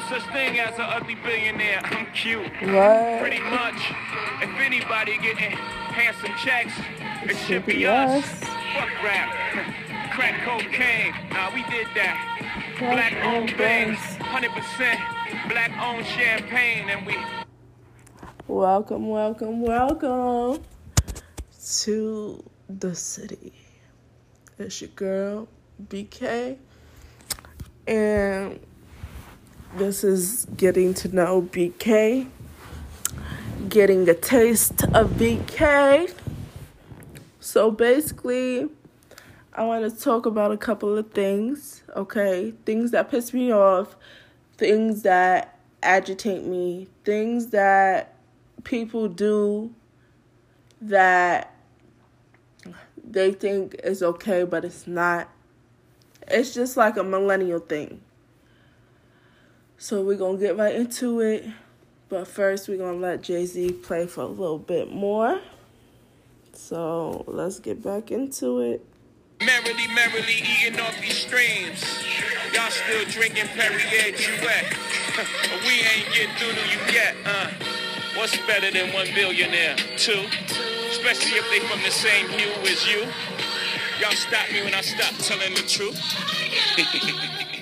no such thing as an ugly billionaire. I'm cute. What? Pretty much. If anybody getting handsome checks, it should be us. us. Fuck rap. Crack cocaine. Nah, we did that. Black owned things. 100% black owned champagne. And we. Welcome, welcome, welcome to the city. It's your girl, BK. And this is getting to know BK, getting a taste of BK. So basically, I want to talk about a couple of things, okay? Things that piss me off, things that agitate me, things that people do that they think is okay, but it's not. It's just like a millennial thing. So we're going to get right into it. But first, we're going to let Jay Z play for a little bit more. So let's get back into it. Merrily, merrily eating off these streams. Y'all still drinking Perrier Jouet. we ain't getting through to you yet, uh. What's better than one billionaire? Two. Especially if they from the same hue as you. Y'all stop me when I stop telling the truth.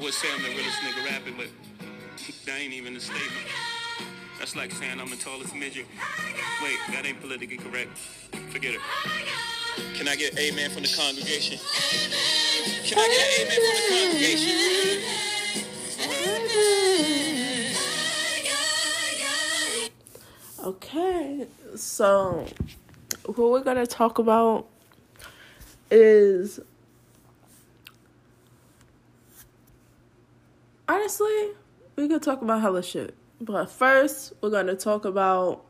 I would say I'm the realest nigga rapping, but that ain't even a statement. That's like saying I'm the tallest midget. Wait, that ain't politically correct. Forget it. Can I get amen from the congregation? Can I get amen from the congregation? Okay, so what we're gonna talk about is honestly, we could talk about hella shit. But first, we're gonna talk about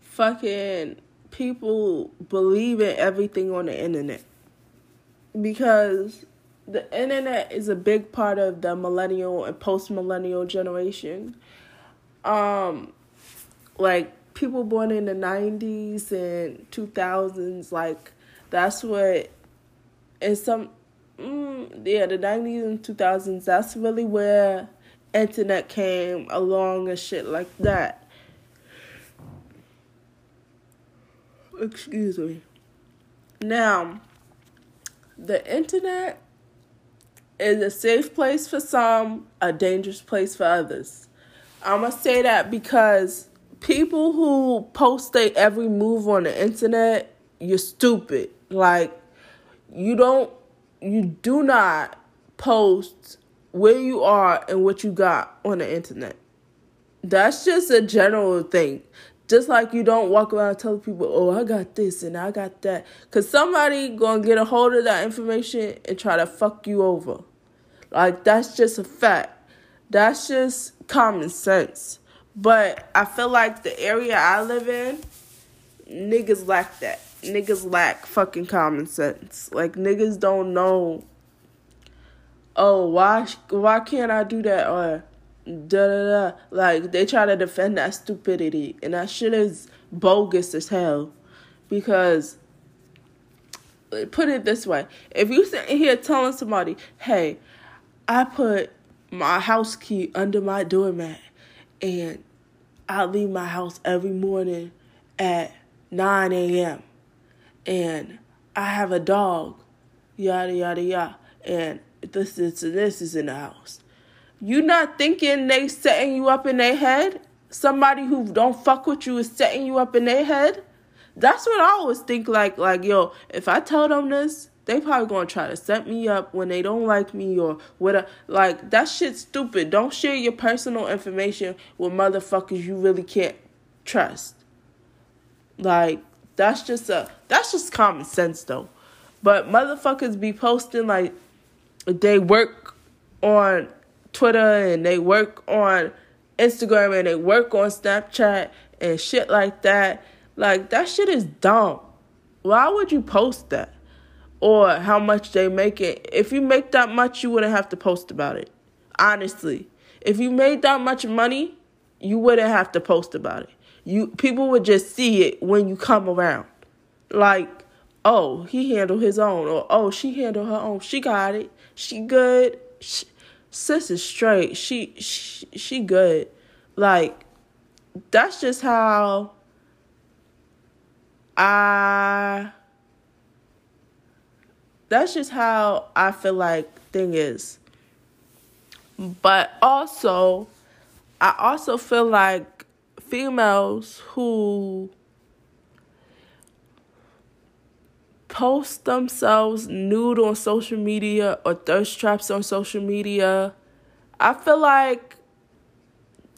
fucking people believing everything on the internet. Because the internet is a big part of the millennial and post millennial generation. Um, like people born in the 90s and 2000s like that's what in some mm, yeah the 90s and 2000s that's really where internet came along and shit like that. Excuse me. Now the internet is a safe place for some a dangerous place for others. I'm gonna say that because people who post their every move on the internet, you're stupid. Like you don't you do not post where you are and what you got on the internet. That's just a general thing. Just like you don't walk around telling people, "Oh, I got this and I got that," because somebody gonna get a hold of that information and try to fuck you over. Like that's just a fact. That's just common sense. But I feel like the area I live in, niggas lack that. Niggas lack fucking common sense. Like niggas don't know. Oh, why why can't I do that or da da da? Like they try to defend that stupidity, and that shit is bogus as hell. Because put it this way: if you sitting here telling somebody, "Hey, I put my house key under my doormat," and I leave my house every morning at 9 a.m. and I have a dog, yada yada yada, and this and this is in the house. You not thinking they setting you up in their head? Somebody who don't fuck with you is setting you up in their head? That's what I always think like like yo, if I tell them this, they probably gonna try to set me up when they don't like me or whatever. Like that shit's stupid. Don't share your personal information with motherfuckers you really can't trust. Like that's just a that's just common sense though. But motherfuckers be posting like they work on Twitter and they work on Instagram and they work on Snapchat and shit like that. Like that shit is dumb. Why would you post that? Or how much they make it. If you make that much, you wouldn't have to post about it. Honestly. If you made that much money, you wouldn't have to post about it. You people would just see it when you come around. Like, oh, he handled his own or oh, she handled her own. She got it. She good. She, sis is straight. She she, she good. Like that's just how I that's just how I feel like thing is. But also I also feel like females who post themselves nude on social media or thirst traps on social media, I feel like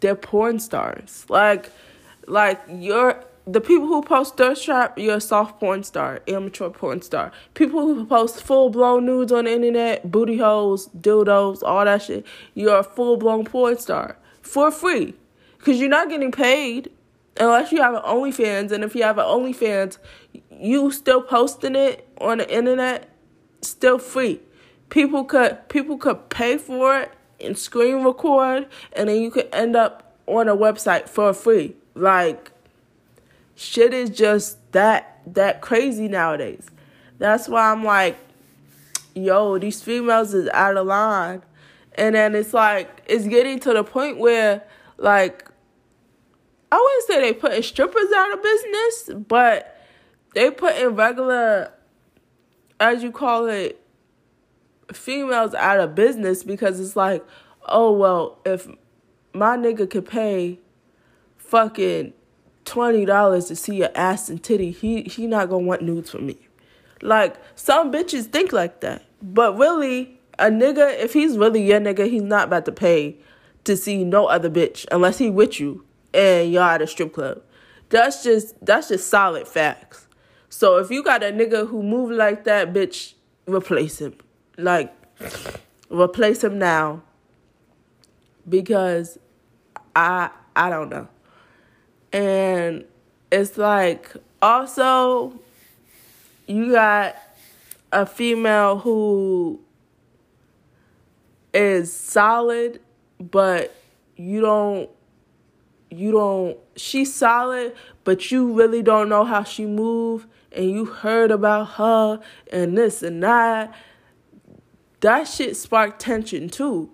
they're porn stars. Like like you're the people who post thirst trap, you're a soft porn star, amateur porn star. People who post full blown nudes on the internet, booty holes, dildos, all that shit, you're a full blown porn star for free. Cause you're not getting paid unless you have an OnlyFans, and if you have an OnlyFans, you still posting it on the internet, still free. People could people could pay for it and screen record, and then you could end up on a website for free. Like shit is just that that crazy nowadays. That's why I'm like, yo, these females is out of line. And then it's like it's getting to the point where like I wouldn't say they putting strippers out of business, but they putting regular, as you call it, females out of business because it's like, oh well, if my nigga could pay fucking twenty dollars to see your ass and titty, he he not gonna want nudes from me. Like some bitches think like that, but really, a nigga if he's really your nigga, he's not about to pay to see no other bitch unless he with you and y'all at a strip club. That's just that's just solid facts. So if you got a nigga who move like that, bitch, replace him. Like replace him now. Because I I don't know. And it's like also you got a female who is solid but you don't you don't she's solid but you really don't know how she move and you heard about her and this and that. That shit sparked tension too.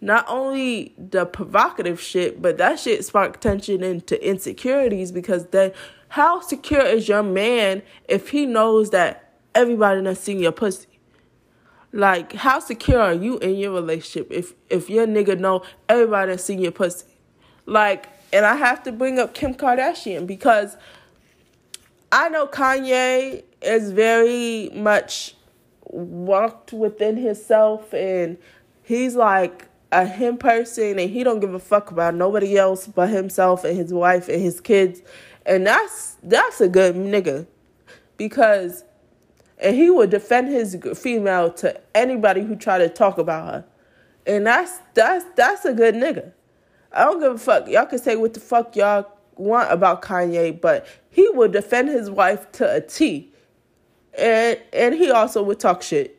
Not only the provocative shit but that shit sparked tension into insecurities because then how secure is your man if he knows that everybody done seen your pussy? Like how secure are you in your relationship if if your nigga know everybody done seen your pussy like, and I have to bring up Kim Kardashian because I know Kanye is very much walked within himself and he's like a him person and he don't give a fuck about nobody else but himself and his wife and his kids. And that's that's a good nigga because and he would defend his female to anybody who try to talk about her. And that's that's that's a good nigga. I don't give a fuck. Y'all can say what the fuck y'all want about Kanye, but he would defend his wife to a T. And and he also would talk shit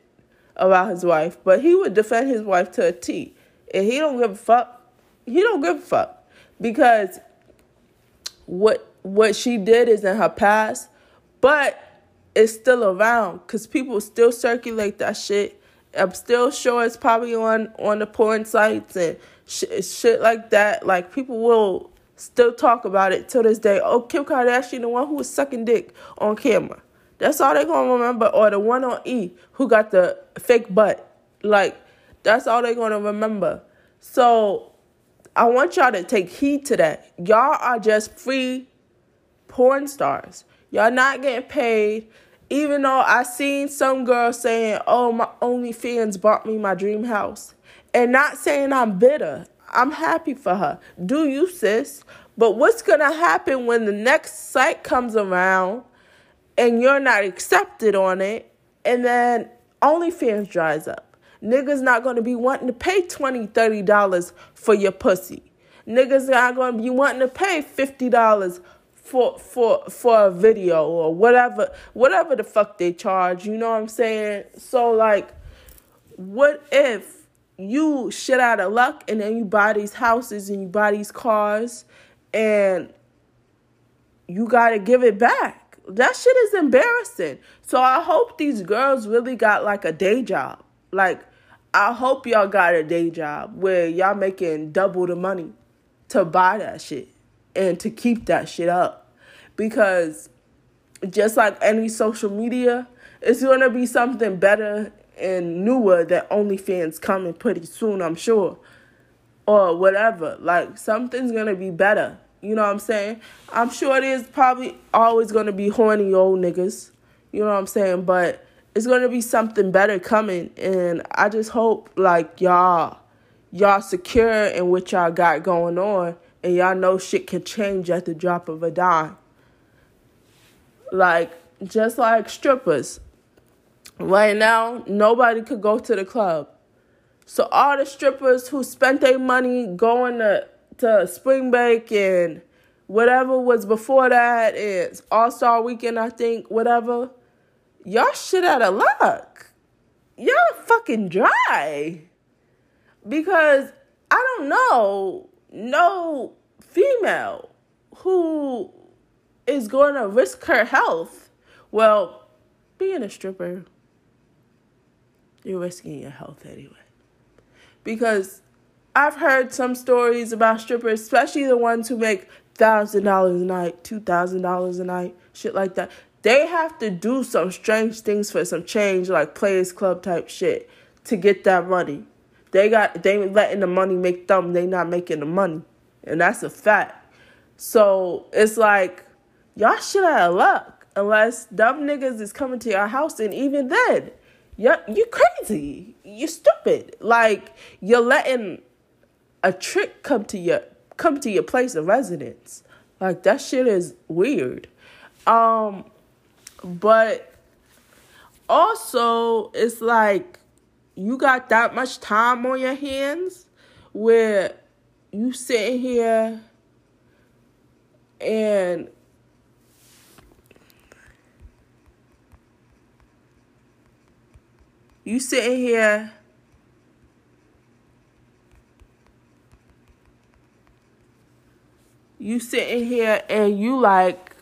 about his wife, but he would defend his wife to a T. And he don't give a fuck. He don't give a fuck. Because what what she did is in her past, but it's still around because people still circulate that shit. I'm still sure it's probably on on the porn sites and shit, shit like that. Like people will still talk about it till this day. Oh, Kim Kardashian, the one who was sucking dick on camera. That's all they're gonna remember. Or the one on E who got the fake butt. Like that's all they're gonna remember. So I want y'all to take heed to that. Y'all are just free porn stars. Y'all not getting paid. Even though I seen some girl saying, "Oh, my OnlyFans bought me my dream house," And not saying I'm bitter. I'm happy for her. Do you, sis? But what's going to happen when the next site comes around and you're not accepted on it and then OnlyFans dries up? Niggas not going to be wanting to pay $20, $30 for your pussy. Niggas not going to be wanting to pay $50 for for for a video or whatever whatever the fuck they charge, you know what I'm saying? So like what if you shit out of luck and then you buy these houses and you buy these cars and you got to give it back. That shit is embarrassing. So I hope these girls really got like a day job. Like I hope y'all got a day job where y'all making double the money to buy that shit and to keep that shit up. Because just like any social media, it's gonna be something better and newer that OnlyFans coming pretty soon, I'm sure. Or whatever. Like something's gonna be better. You know what I'm saying? I'm sure there's probably always gonna be horny old niggas. You know what I'm saying? But it's gonna be something better coming and I just hope like y'all y'all secure in what y'all got going on and y'all know shit can change at the drop of a dime. Like just like strippers. Right now, nobody could go to the club. So all the strippers who spent their money going to to spring break and whatever was before that is All Star Weekend, I think, whatever y'all shit out of luck. Y'all fucking dry. Because I don't know no female who is going to risk her health. Well, being a stripper, you're risking your health anyway. Because I've heard some stories about strippers, especially the ones who make thousand dollars a night, two thousand dollars a night, shit like that they have to do some strange things for some change, like Players Club type shit, to get that money. They got they letting the money make them. They not making the money, and that's a fact. So it's like y'all should have luck unless dumb niggas is coming to your house, and even then, you you crazy, You're stupid. Like you're letting a trick come to your come to your place of residence. Like that shit is weird. Um but also, it's like you got that much time on your hands where you sitting here and you sitting here you sitting here and you like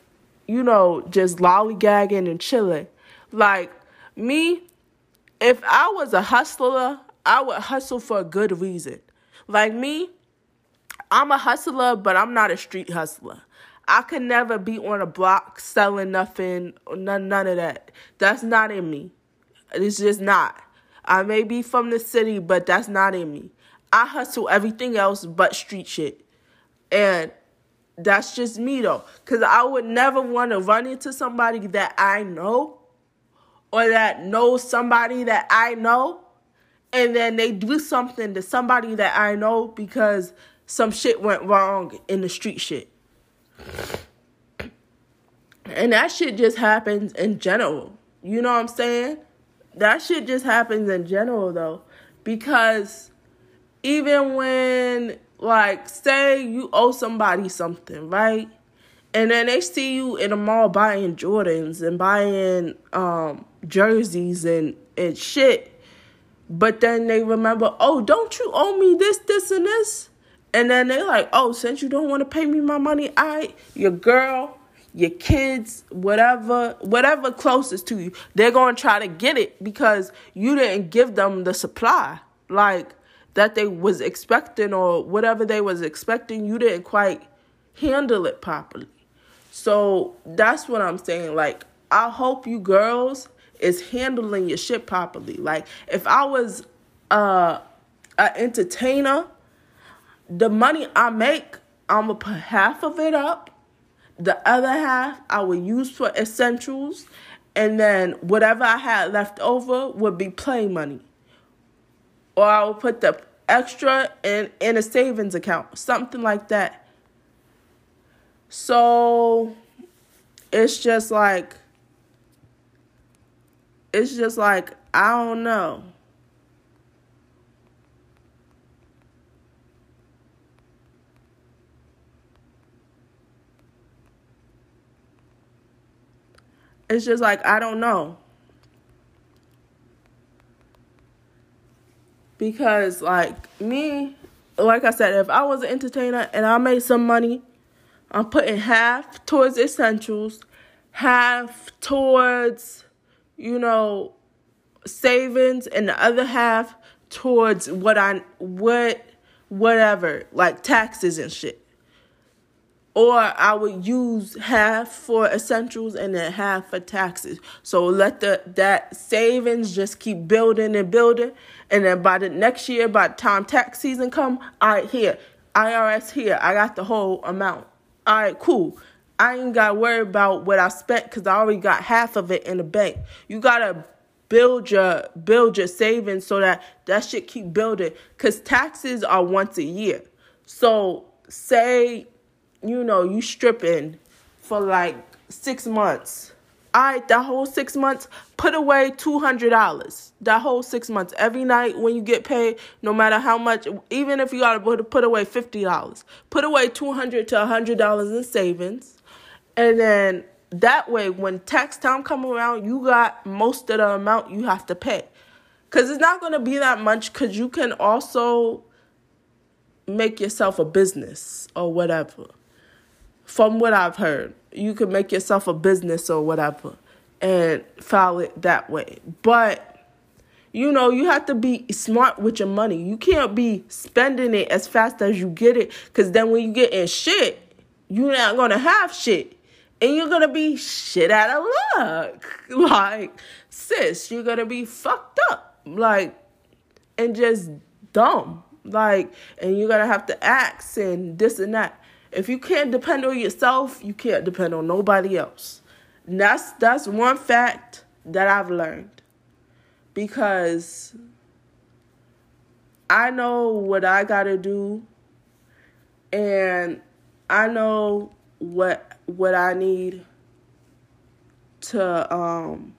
you know, just lollygagging and chilling. Like me, if I was a hustler, I would hustle for a good reason. Like me, I'm a hustler, but I'm not a street hustler. I could never be on a block selling nothing, none, none of that. That's not in me. It's just not. I may be from the city, but that's not in me. I hustle everything else but street shit. And that's just me though. Cause I would never want to run into somebody that I know or that knows somebody that I know and then they do something to somebody that I know because some shit went wrong in the street shit. And that shit just happens in general. You know what I'm saying? That shit just happens in general though. Because even when like say you owe somebody something, right? And then they see you in a mall buying Jordans and buying um, jerseys and, and shit. But then they remember, oh, don't you owe me this, this, and this? And then they like, oh, since you don't want to pay me my money, I, your girl, your kids, whatever, whatever closest to you, they're gonna try to get it because you didn't give them the supply. Like, that they was expecting or whatever they was expecting, you didn't quite handle it properly. So that's what I'm saying. Like, I hope you girls is handling your shit properly. Like, if I was uh an entertainer, the money I make, I'm gonna put half of it up. The other half I would use for essentials, and then whatever I had left over would be play money or I would put the extra in in a savings account, something like that. So it's just like it's just like I don't know. It's just like I don't know. because like me like I said, if I was an entertainer and I made some money, I'm putting half towards essentials, half towards, you know, savings, and the other half towards what I what whatever like taxes and shit. Or I would use half for essentials and then half for taxes. So let the that savings just keep building and building. And then by the next year, by the time tax season come, right, here, IRS here, I got the whole amount. All right, cool. I ain't got to worry about what I spent because I already got half of it in the bank. You gotta build your build your savings so that that shit keep building. Cause taxes are once a year. So say you know, you stripping for like six months. Right, that whole six months, put away $200. That whole six months, every night when you get paid, no matter how much, even if you got to put away $50, put away $200 to $100 in savings. And then that way, when tax time come around, you got most of the amount you have to pay. Because it's not going to be that much because you can also make yourself a business or whatever from what I've heard, you can make yourself a business or whatever and file it that way. But you know, you have to be smart with your money. You can't be spending it as fast as you get it cuz then when you get in shit, you're not going to have shit. And you're going to be shit out of luck. Like, sis, you're going to be fucked up. Like and just dumb. Like and you're going to have to ask and this and that. If you can't depend on yourself, you can't depend on nobody else. And that's that's one fact that I've learned. Because I know what I got to do and I know what what I need to um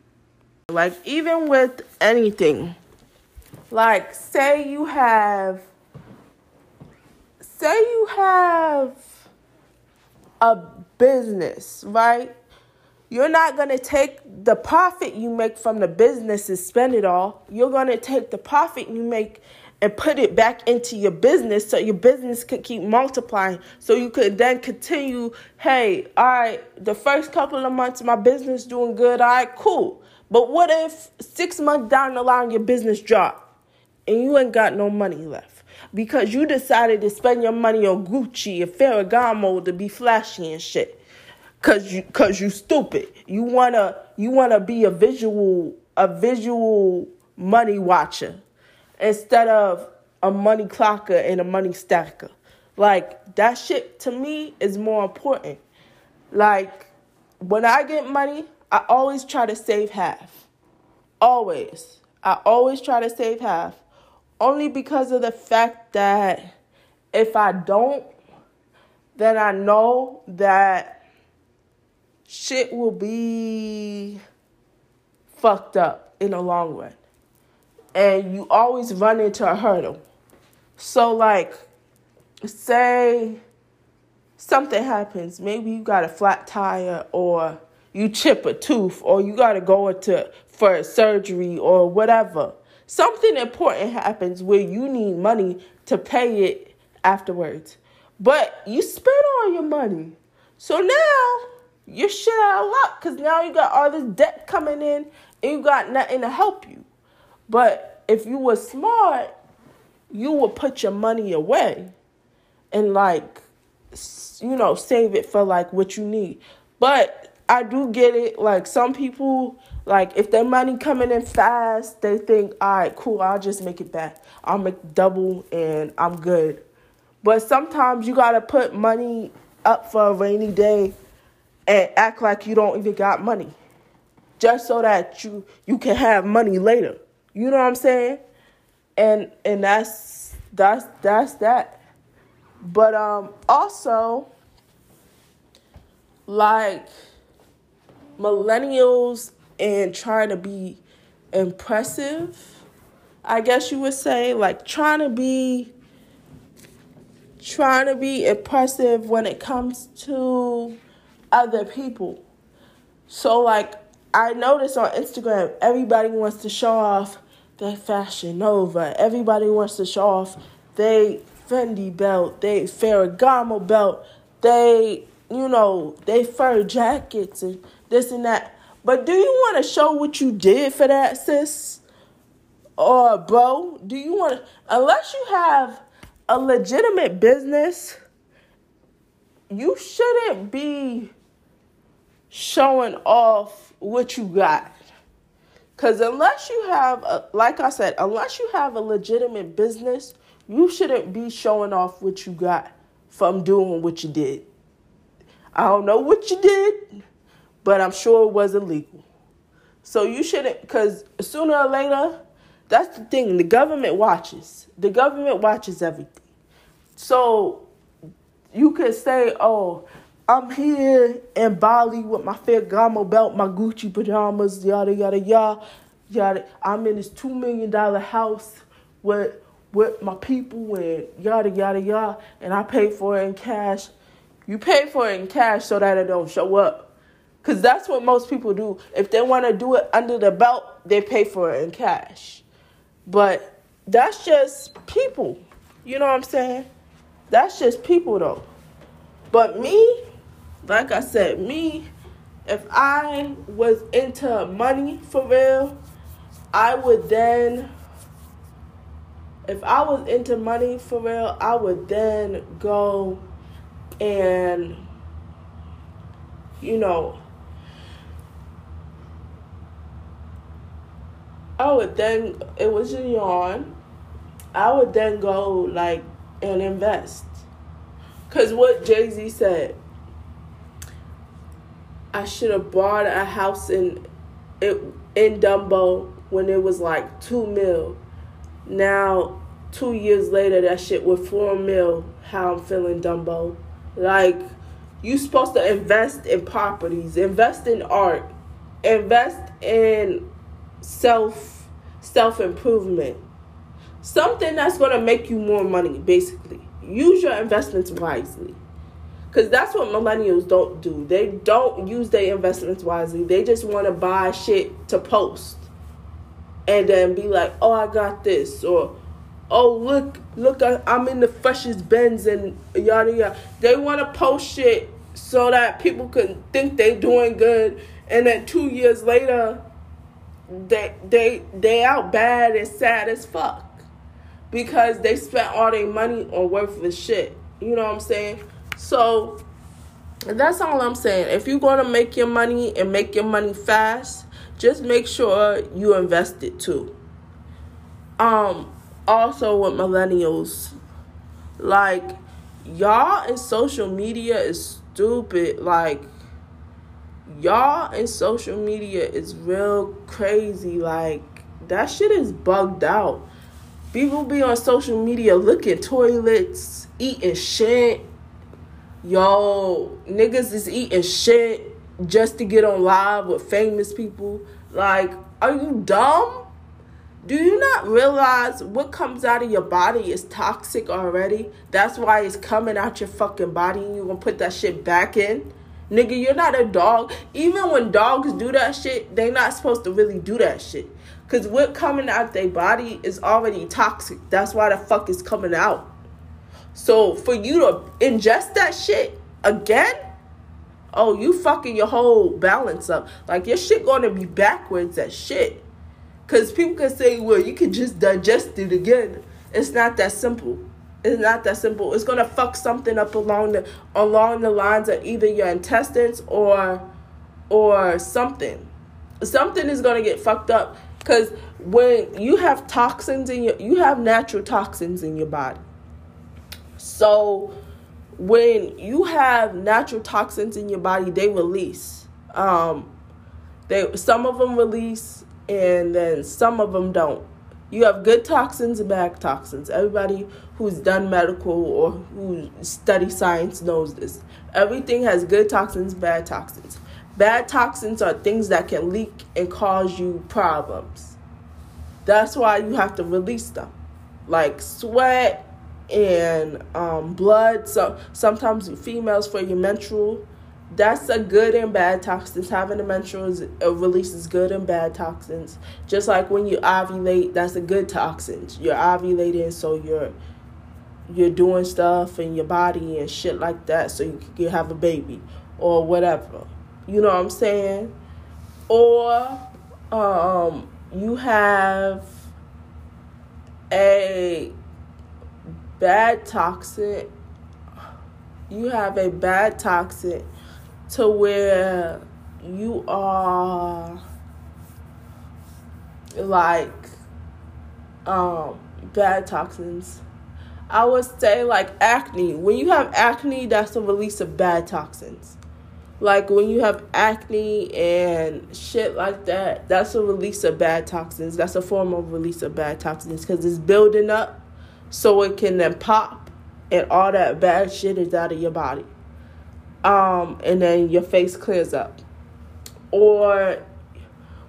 like even with anything like say you have say you have a business, right? You're not going to take the profit you make from the business and spend it all. You're going to take the profit you make and put it back into your business so your business could keep multiplying. So you could then continue, hey, all right, the first couple of months my business doing good, all right, cool. But what if six months down the line your business drop and you ain't got no money left? Because you decided to spend your money on Gucci and Ferragamo to be flashy and shit. Cause you, cause you stupid. You wanna, you wanna be a visual, a visual money watcher instead of a money clocker and a money stacker. Like that shit to me is more important. Like when I get money, I always try to save half. Always. I always try to save half only because of the fact that if I don't, then I know that shit will be fucked up in the long run. And you always run into a hurdle. So, like, say something happens, maybe you got a flat tire or you chip a tooth or you got to go into for surgery or whatever something important happens where you need money to pay it afterwards. But you spent all your money. So now you're shit out of luck because now you got all this debt coming in and you got nothing to help you. But if you were smart, you would put your money away and like you know save it for like what you need. But I do get it. Like some people like if their money coming in fast, they think, all right, cool, I'll just make it back. I'll make double and I'm good. But sometimes you gotta put money up for a rainy day and act like you don't even got money. Just so that you you can have money later. You know what I'm saying? And and that's that's that's that. But um also like millennials and trying to be impressive, I guess you would say, like trying to be trying to be impressive when it comes to other people. So like I notice on Instagram everybody wants to show off their fashion nova. Everybody wants to show off they Fendi belt, they Ferragamo belt, they you know, they fur jackets and this and that. But do you want to show what you did for that, sis? or bro, do you want to unless you have a legitimate business, you shouldn't be showing off what you got. Cuz unless you have a, like I said, unless you have a legitimate business, you shouldn't be showing off what you got from doing what you did. I don't know what you did, but I'm sure it was illegal. So you shouldn't, because sooner or later, that's the thing. The government watches. The government watches everything. So you could say, oh, I'm here in Bali with my Ferragamo belt, my Gucci pajamas, yada yada yada, yada. I'm in this two million dollar house with with my people and yada yada yada, and I pay for it in cash. You pay for it in cash so that it don't show up. Cause that's what most people do. If they want to do it under the belt, they pay for it in cash. But that's just people. You know what I'm saying? That's just people though. But me, like I said, me, if I was into money for real, I would then if I was into money for real, I would then go and you know I would then it was a yawn. I would then go like and invest. Cause what Jay Z said, I should have bought a house in it in Dumbo when it was like two mil. Now two years later that shit with four mil, how I'm feeling Dumbo. Like you supposed to invest in properties, invest in art, invest in self self improvement. Something that's gonna make you more money, basically. Use your investments wisely. Cause that's what millennials don't do. They don't use their investments wisely. They just wanna buy shit to post. And then be like, oh I got this or oh look look I'm in the freshest Benz and yada yada. They wanna post shit so that people can think they're doing good and then two years later they they they out bad and sad as fuck because they spent all their money on worthless shit. You know what I'm saying? So that's all I'm saying. If you're gonna make your money and make your money fast, just make sure you invest it too. Um, also with millennials, like y'all in social media is stupid. Like y'all in social media is real crazy. Like that shit is bugged out. People be on social media looking toilets, eating shit. Yo, niggas is eating shit just to get on live with famous people. Like, are you dumb? Do you not realize what comes out of your body is toxic already? That's why it's coming out your fucking body and you're gonna put that shit back in. Nigga, you're not a dog. Even when dogs do that shit, they not supposed to really do that shit. Cause what coming out their body is already toxic. That's why the fuck is coming out. So for you to ingest that shit again, oh, you fucking your whole balance up. Like your shit gonna be backwards as shit. Cause people can say, well, you can just digest it again. It's not that simple. It's not that simple. It's gonna fuck something up along the along the lines of either your intestines or or something. Something is gonna get fucked up because when you have toxins in your you have natural toxins in your body. So when you have natural toxins in your body, they release. Um, they some of them release, and then some of them don't. You have good toxins and bad toxins. Everybody who's done medical or who study science knows this. Everything has good toxins, bad toxins. Bad toxins are things that can leak and cause you problems. That's why you have to release them, like sweat and um, blood. So sometimes females for your menstrual that's a good and bad toxins. Having a menstrual is, uh, releases good and bad toxins. Just like when you ovulate, that's a good toxin. You're ovulating, so you're you're doing stuff in your body and shit like that, so you can have a baby or whatever. You know what I'm saying? Or um, you have a bad toxin you have a bad toxin to where you are like um bad toxins. I would say like acne. When you have acne that's a release of bad toxins. Like when you have acne and shit like that that's a release of bad toxins. That's a form of release of bad toxins because it's building up so it can then pop and all that bad shit is out of your body um, and then your face clears up. Or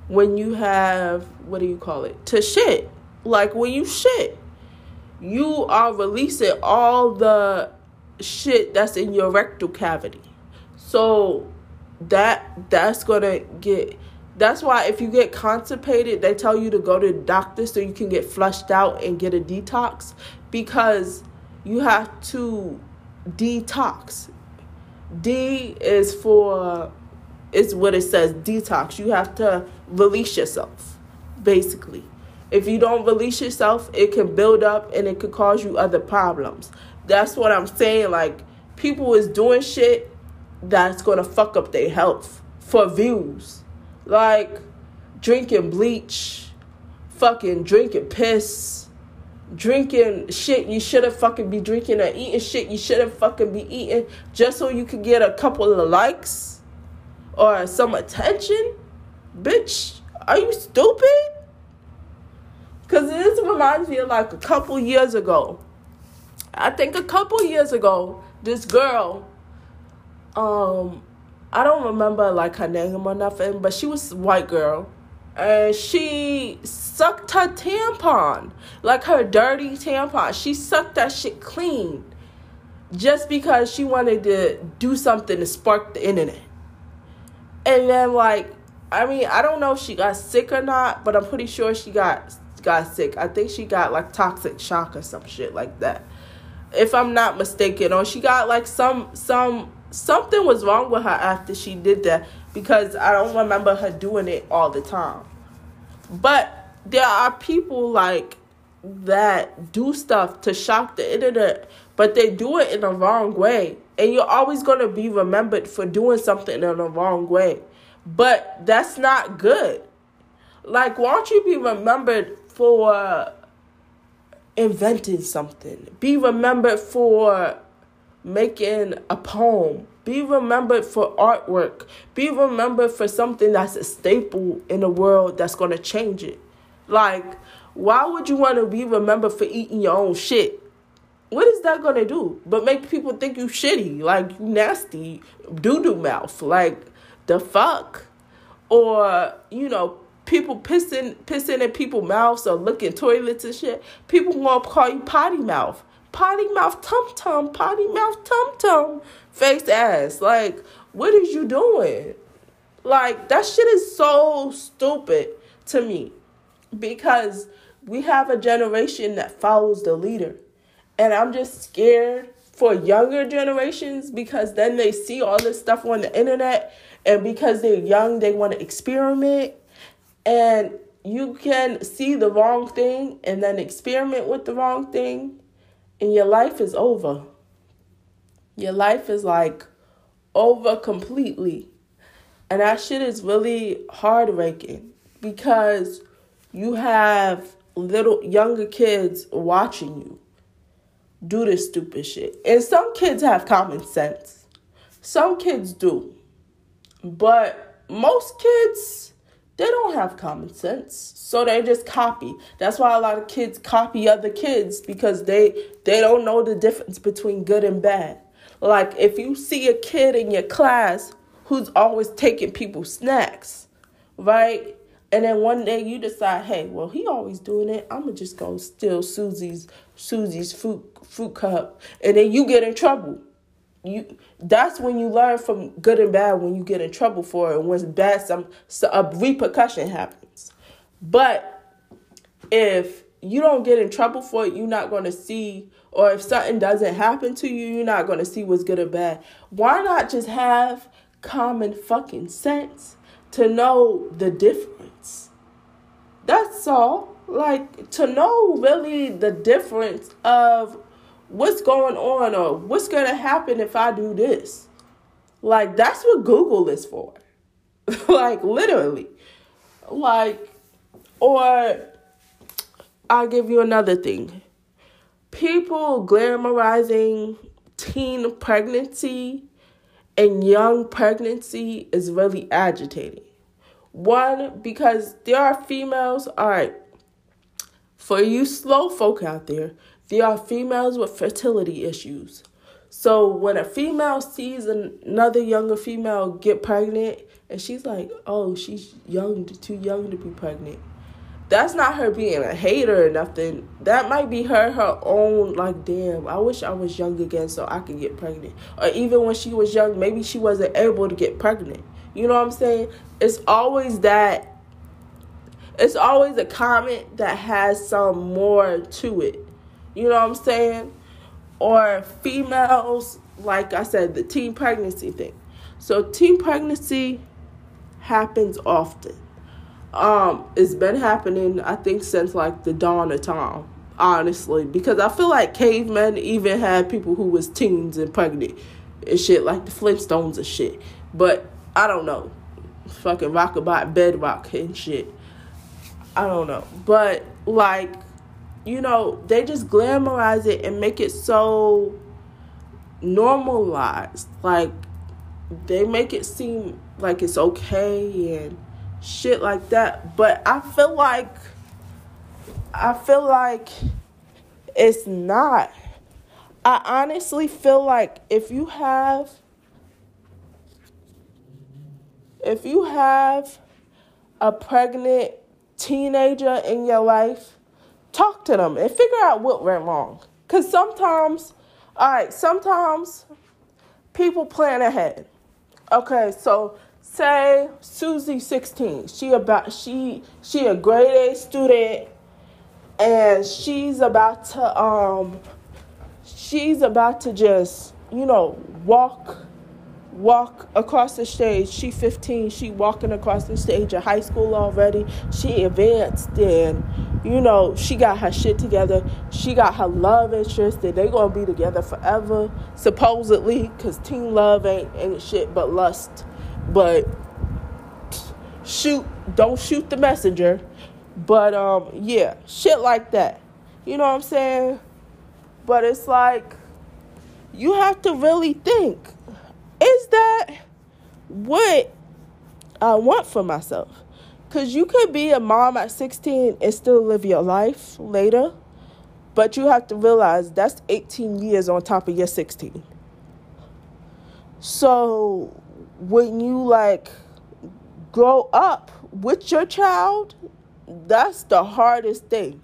when you have, what do you call it? To shit. Like when you shit, you are releasing all the shit that's in your rectal cavity. So that that's gonna get that's why if you get constipated, they tell you to go to the doctor so you can get flushed out and get a detox because you have to detox. D is for is what it says detox. You have to release yourself, basically. If you don't release yourself, it can build up and it could cause you other problems. That's what I'm saying. Like people is doing shit that's gonna fuck up their health for views. Like drinking bleach, fucking drinking piss drinking shit you shouldn't fucking be drinking or eating shit you shouldn't fucking be eating just so you could get a couple of likes or some attention? Bitch, are you stupid? Because this reminds me of like a couple years ago. I think a couple years ago, this girl, um, I don't remember like her name or nothing, but she was white girl and she sucked her tampon, like her dirty tampon. She sucked that shit clean just because she wanted to do something to spark the internet. And then, like, I mean, I don't know if she got sick or not, but I'm pretty sure she got got sick. I think she got like toxic shock or some shit like that. If I'm not mistaken, or she got like some some something was wrong with her after she did that because I don't remember her doing it all the time. But there are people like that do stuff to shock the internet, but they do it in the wrong way. And you're always going to be remembered for doing something in the wrong way. But that's not good. Like, why don't you be remembered for inventing something? Be remembered for making a poem be remembered for artwork. Be remembered for something that's a staple in the world that's going to change it. Like, why would you want to be remembered for eating your own shit? What is that going to do? But make people think you shitty, like you nasty, doo doo mouth. Like, the fuck? Or, you know, people pissing pissing in people's mouths or looking toilets and shit. People want to call you potty mouth potty mouth tum tum, potty mouth tum tum, face ass. Like, what is you doing? Like, that shit is so stupid to me because we have a generation that follows the leader. And I'm just scared for younger generations because then they see all this stuff on the internet and because they're young, they want to experiment. And you can see the wrong thing and then experiment with the wrong thing and your life is over. Your life is like over completely. And that shit is really heartbreaking because you have little younger kids watching you do this stupid shit. And some kids have common sense. Some kids do. But most kids they don't have common sense. So they just copy. That's why a lot of kids copy other kids because they they don't know the difference between good and bad. Like if you see a kid in your class who's always taking people's snacks right? And then one day you decide hey well he always doing it. I'm gonna just go steal susie's susie's fruit fruit cup. And then you get in trouble. You that's when you learn from good and bad when you get in trouble for it when bad some, some a repercussion happens. But if you don't get in trouble for it you're not going to see or if something doesn't happen to you you're not going to see what's good or bad. Why not just have common fucking sense to know the difference? That's all. Like to know really the difference of what's going on or what's going to happen if I do this. Like that's what Google is for. like literally. Like or I'll give you another thing. People glamorizing teen pregnancy and young pregnancy is really agitating. One, because there are females, all right, for you slow folk out there, there are females with fertility issues. So when a female sees another younger female get pregnant and she's like, oh, she's young, too young to be pregnant that's not her being a hater or nothing. That might be her her own like damn, I wish I was young again so I could get pregnant. Or even when she was young, maybe she wasn't able to get pregnant. You know what I'm saying? It's always that it's always a comment that has some more to it. You know what I'm saying? Or females, like I said, the teen pregnancy thing. So teen pregnancy happens often um, it's been happening, I think, since like the dawn of time, honestly. Because I feel like cavemen even had people who was teens and pregnant and shit, like the Flintstones and shit. But I don't know. Fucking rockabye bedrock and shit. I don't know. But like, you know, they just glamorize it and make it so normalized. Like they make it seem like it's okay and shit like that. But I feel like I feel like it's not. I honestly feel like if you have if you have a pregnant teenager in your life, talk to them and figure out what went wrong. Cause sometimes, all right, sometimes people plan ahead. Okay, so say Susie 16. She about she she a grade A student and she's about to um she's about to just, you know, walk walk across the stage. She 15, she walking across the stage of high school already. She advanced and you know, she got her shit together. She got her love interest and they gonna be together forever, supposedly, cause teen love ain't ain't shit but lust. But shoot, don't shoot the messenger. But um, yeah, shit like that. You know what I'm saying? But it's like you have to really think: that what I want for myself? Cause you could be a mom at 16 and still live your life later, but you have to realize that's 18 years on top of your 16. So when you like grow up with your child, that's the hardest thing.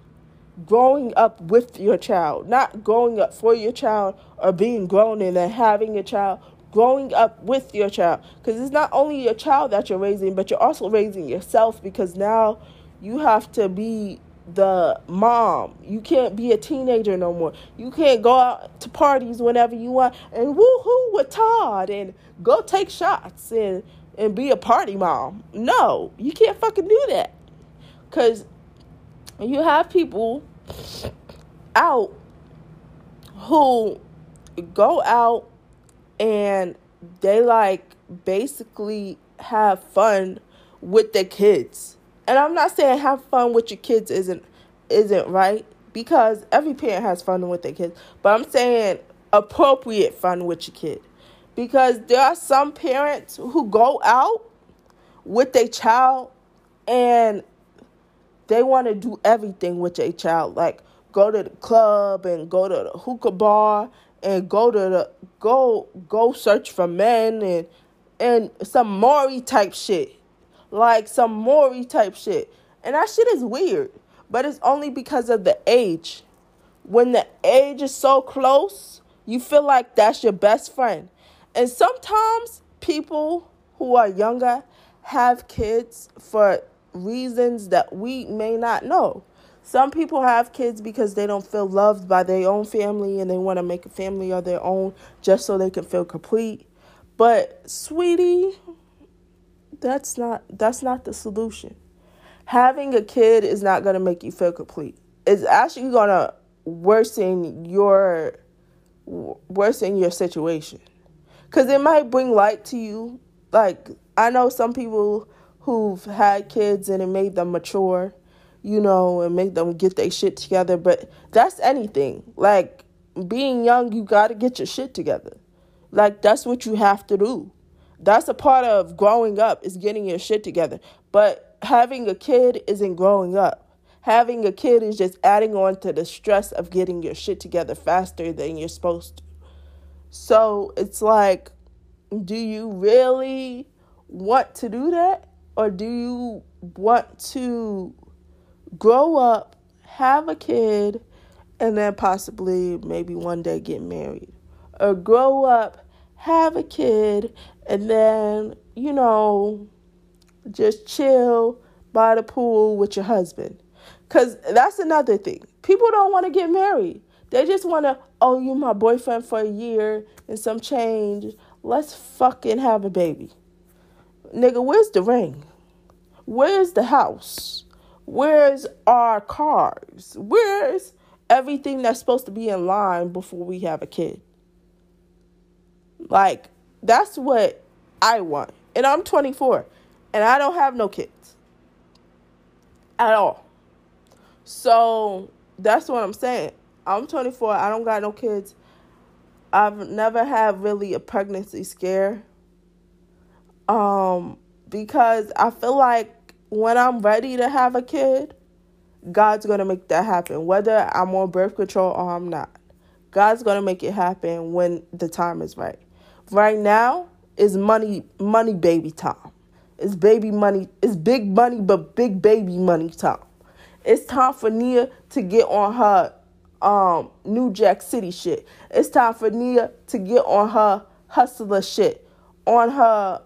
Growing up with your child, not growing up for your child or being grown and then having a child, growing up with your child. Because it's not only your child that you're raising, but you're also raising yourself because now you have to be the mom. You can't be a teenager no more. You can't go out to parties whenever you want and woohoo with Todd and go take shots and and be a party mom. No, you can't fucking do that. Cause you have people out who go out and they like basically have fun with their kids. And I'm not saying have fun with your kids isn't isn't right because every parent has fun with their kids, but I'm saying appropriate fun with your kid. Because there are some parents who go out with their child and they want to do everything with their child, like go to the club and go to the hookah bar and go to the go go search for men and and some Maury type shit like some Maury type shit. And that shit is weird. But it's only because of the age. When the age is so close, you feel like that's your best friend. And sometimes people who are younger have kids for reasons that we may not know. Some people have kids because they don't feel loved by their own family and they want to make a family of their own just so they can feel complete. But, sweetie, that's not that's not the solution. having a kid is not going to make you feel complete. It's actually going to worsen your worsen your situation. Cuz it might bring light to you. Like I know some people who've had kids and it made them mature, you know, and make them get their shit together, but that's anything. Like being young, you got to get your shit together. Like that's what you have to do. That's a part of growing up is getting your shit together. But having a kid isn't growing up. Having a kid is just adding on to the stress of getting your shit together faster than you're supposed to. So it's like, do you really want to do that? Or do you want to grow up, have a kid, and then possibly maybe one day get married? Or grow up, have a kid, and then, you know, just chill by the pool with your husband. Because that's another thing. People don't want to get married. They just want to, oh, you my boyfriend for a year and some change. Let's fucking have a baby. Nigga, where's the ring? Where's the house? Where's our cars? Where's everything that's supposed to be in line before we have a kid? Like, that's what I want. And I'm 24 and I don't have no kids at all. So that's what I'm saying. I'm 24. I don't got no kids. I've never had really a pregnancy scare. Um, because I feel like when I'm ready to have a kid, God's gonna make that happen. Whether I'm on birth control or I'm not. God's gonna make it happen when the time is right. Right now is money money baby time. It's baby money. It's big money, but big baby money time. It's time for Nia to get on her um, New Jack City shit. It's time for Nia to get on her hustler shit, on her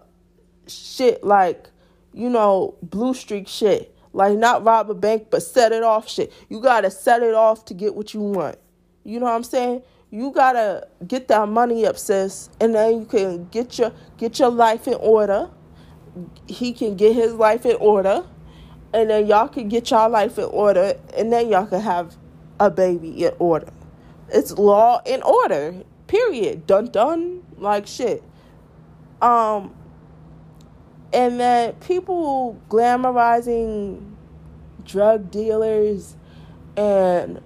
shit like, you know, Blue Streak shit. Like not rob a bank, but set it off shit. You gotta set it off to get what you want. You know what I'm saying? You gotta get that money up, sis, and then you can get your get your life in order he can get his life in order and then y'all can get y'all life in order and then y'all can have a baby in order. It's law and order. Period. Dun dun like shit. Um and then people glamorizing drug dealers and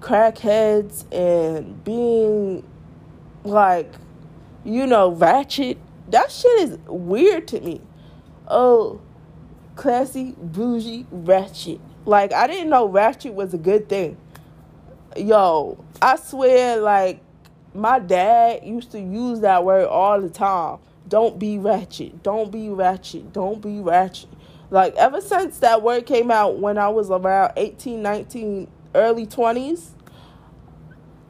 crackheads and being like you know ratchet that shit is weird to me. Oh, classy, bougie, ratchet. Like I didn't know ratchet was a good thing. Yo, I swear, like my dad used to use that word all the time. Don't be ratchet. Don't be ratchet. Don't be ratchet. Like ever since that word came out when I was around 18, 19, early 20s,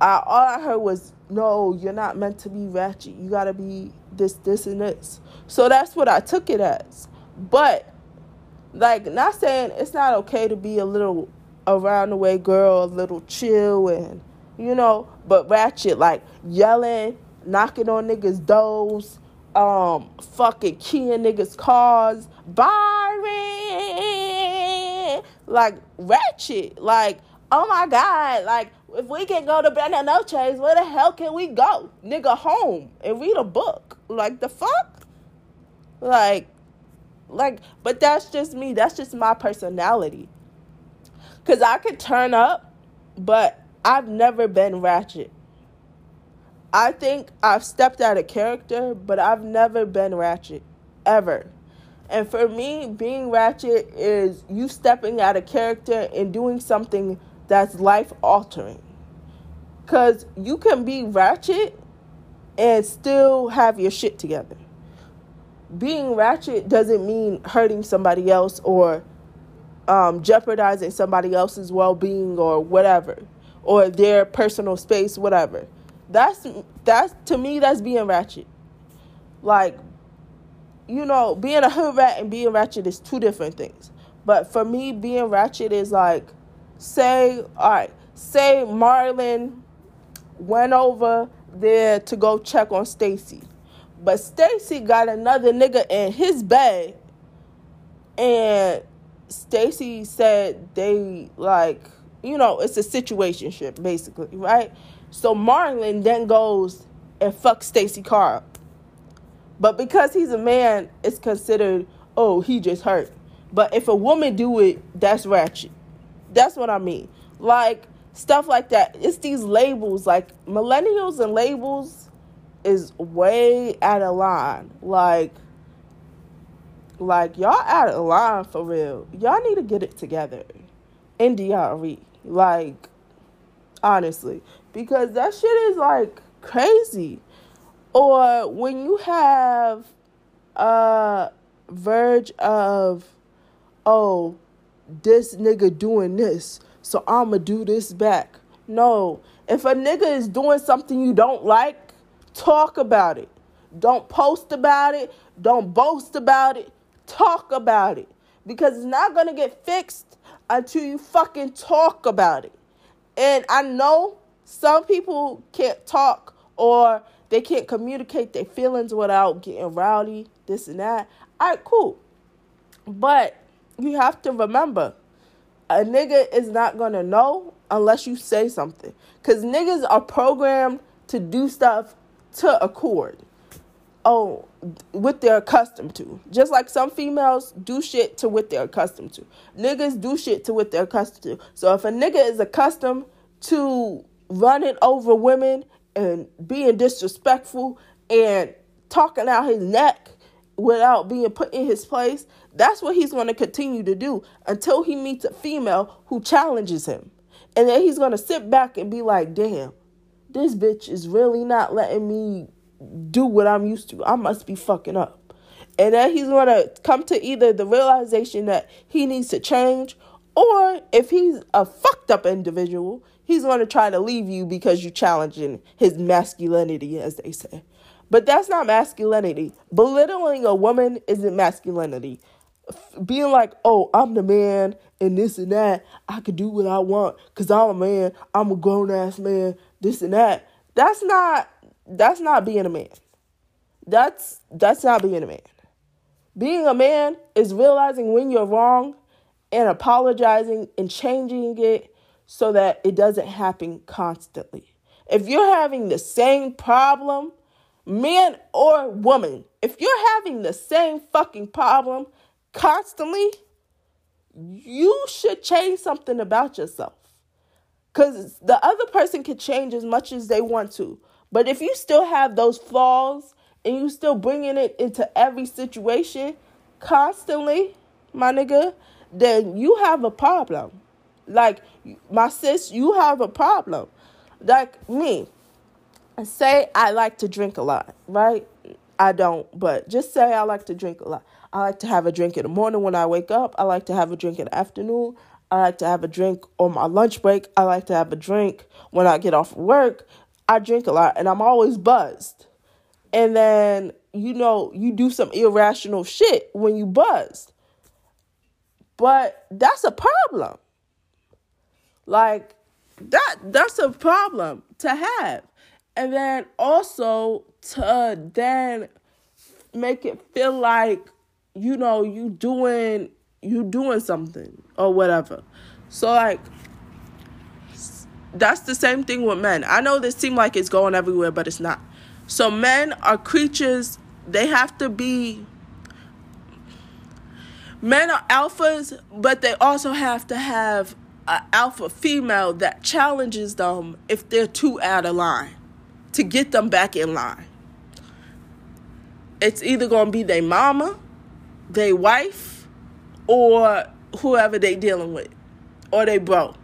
I all I heard was no, you're not meant to be ratchet. You got to be this, this, and this. So that's what I took it as. But, like, not saying it's not okay to be a little around the way girl, a little chill and, you know, but ratchet, like yelling, knocking on niggas' doors, um, fucking keying niggas' cars, Byron, like ratchet, like, oh my God, like, if we can go to Brenda Noches, where the hell can we go? Nigga, home and read a book. Like, the fuck? Like, like, but that's just me. That's just my personality. Because I could turn up, but I've never been ratchet. I think I've stepped out of character, but I've never been ratchet. Ever. And for me, being ratchet is you stepping out of character and doing something that's life altering. Because you can be ratchet and still have your shit together. Being ratchet doesn't mean hurting somebody else or um, jeopardizing somebody else's well being or whatever, or their personal space, whatever. That's that's to me that's being ratchet. Like, you know, being a hood rat and being ratchet is two different things. But for me, being ratchet is like say, all right, say Marlon went over there to go check on Stacy. But Stacy got another nigga in his bed and Stacy said they like, you know, it's a situation ship basically, right? So Marlon then goes and fucks Stacy Carr. But because he's a man, it's considered, oh, he just hurt. But if a woman do it, that's ratchet. That's what I mean. Like stuff like that. It's these labels, like millennials and labels is way out of line. Like like y'all out of line for real. Y'all need to get it together. NDRE. Like honestly. Because that shit is like crazy. Or when you have a verge of oh this nigga doing this, so I'ma do this back. No. If a nigga is doing something you don't like, talk about it. Don't post about it. Don't boast about it. Talk about it. Because it's not gonna get fixed until you fucking talk about it. And I know some people can't talk or they can't communicate their feelings without getting rowdy, this and that. All right, cool. But you have to remember a nigga is not gonna know unless you say something. Cause niggas are programmed to do stuff to accord. Oh, what they're accustomed to. Just like some females do shit to what they're accustomed to. Niggas do shit to what they're accustomed to. So if a nigga is accustomed to running over women and being disrespectful and talking out his neck without being put in his place, that's what he's going to continue to do until he meets a female who challenges him. And then he's going to sit back and be like, damn, this bitch is really not letting me do what I'm used to. I must be fucking up. And then he's going to come to either the realization that he needs to change, or if he's a fucked up individual, he's going to try to leave you because you're challenging his masculinity, as they say. But that's not masculinity. Belittling a woman isn't masculinity being like, oh, I'm the man and this and that. I could do what I want because I'm a man. I'm a grown ass man. This and that. That's not. That's not being a man. That's that's not being a man. Being a man is realizing when you're wrong and apologizing and changing it so that it doesn't happen constantly. If you're having the same problem, man or woman, if you're having the same fucking problem constantly, you should change something about yourself. Because the other person can change as much as they want to. But if you still have those flaws and you still bringing it into every situation constantly, my nigga, then you have a problem. Like, my sis, you have a problem. Like me, say I like to drink a lot, right? I don't, but just say I like to drink a lot. I like to have a drink in the morning when I wake up. I like to have a drink in the afternoon. I like to have a drink on my lunch break. I like to have a drink when I get off work. I drink a lot and I'm always buzzed. And then, you know, you do some irrational shit when you buzzed. But that's a problem. Like that that's a problem to have. And then also to uh, then make it feel like you know you doing you doing something or whatever. So like that's the same thing with men. I know this seems like it's going everywhere but it's not. So men are creatures. They have to be men are alphas but they also have to have an alpha female that challenges them if they're too out of line to get them back in line it's either going to be their mama they wife or whoever they dealing with or they bro.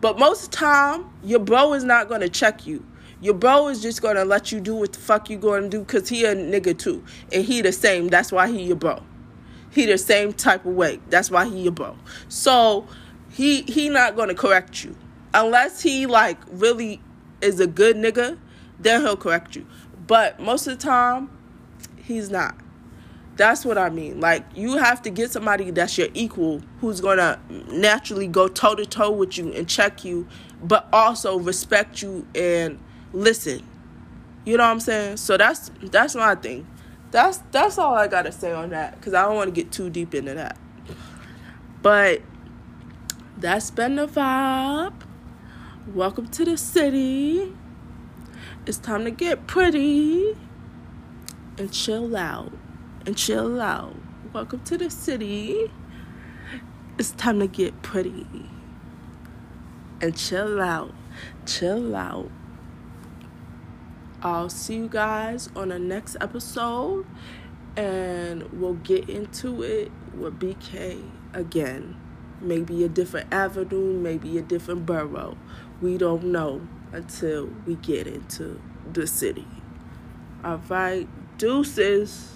But most of the time, your bro is not gonna check you. Your bro is just gonna let you do what the fuck you gonna do because he a nigga too. And he the same. That's why he your bro. He the same type of way. That's why he your bro. So he he not gonna correct you. Unless he like really is a good nigga, then he'll correct you. But most of the time, he's not. That's what I mean. Like you have to get somebody that's your equal who's gonna naturally go toe to toe with you and check you, but also respect you and listen. You know what I'm saying? So that's that's my thing. That's that's all I gotta say on that because I don't want to get too deep into that. But that's been the vibe. Welcome to the city. It's time to get pretty and chill out. And chill out. Welcome to the city. It's time to get pretty and chill out. Chill out. I'll see you guys on the next episode and we'll get into it with BK again. Maybe a different avenue, maybe a different borough. We don't know until we get into the city. All right, deuces.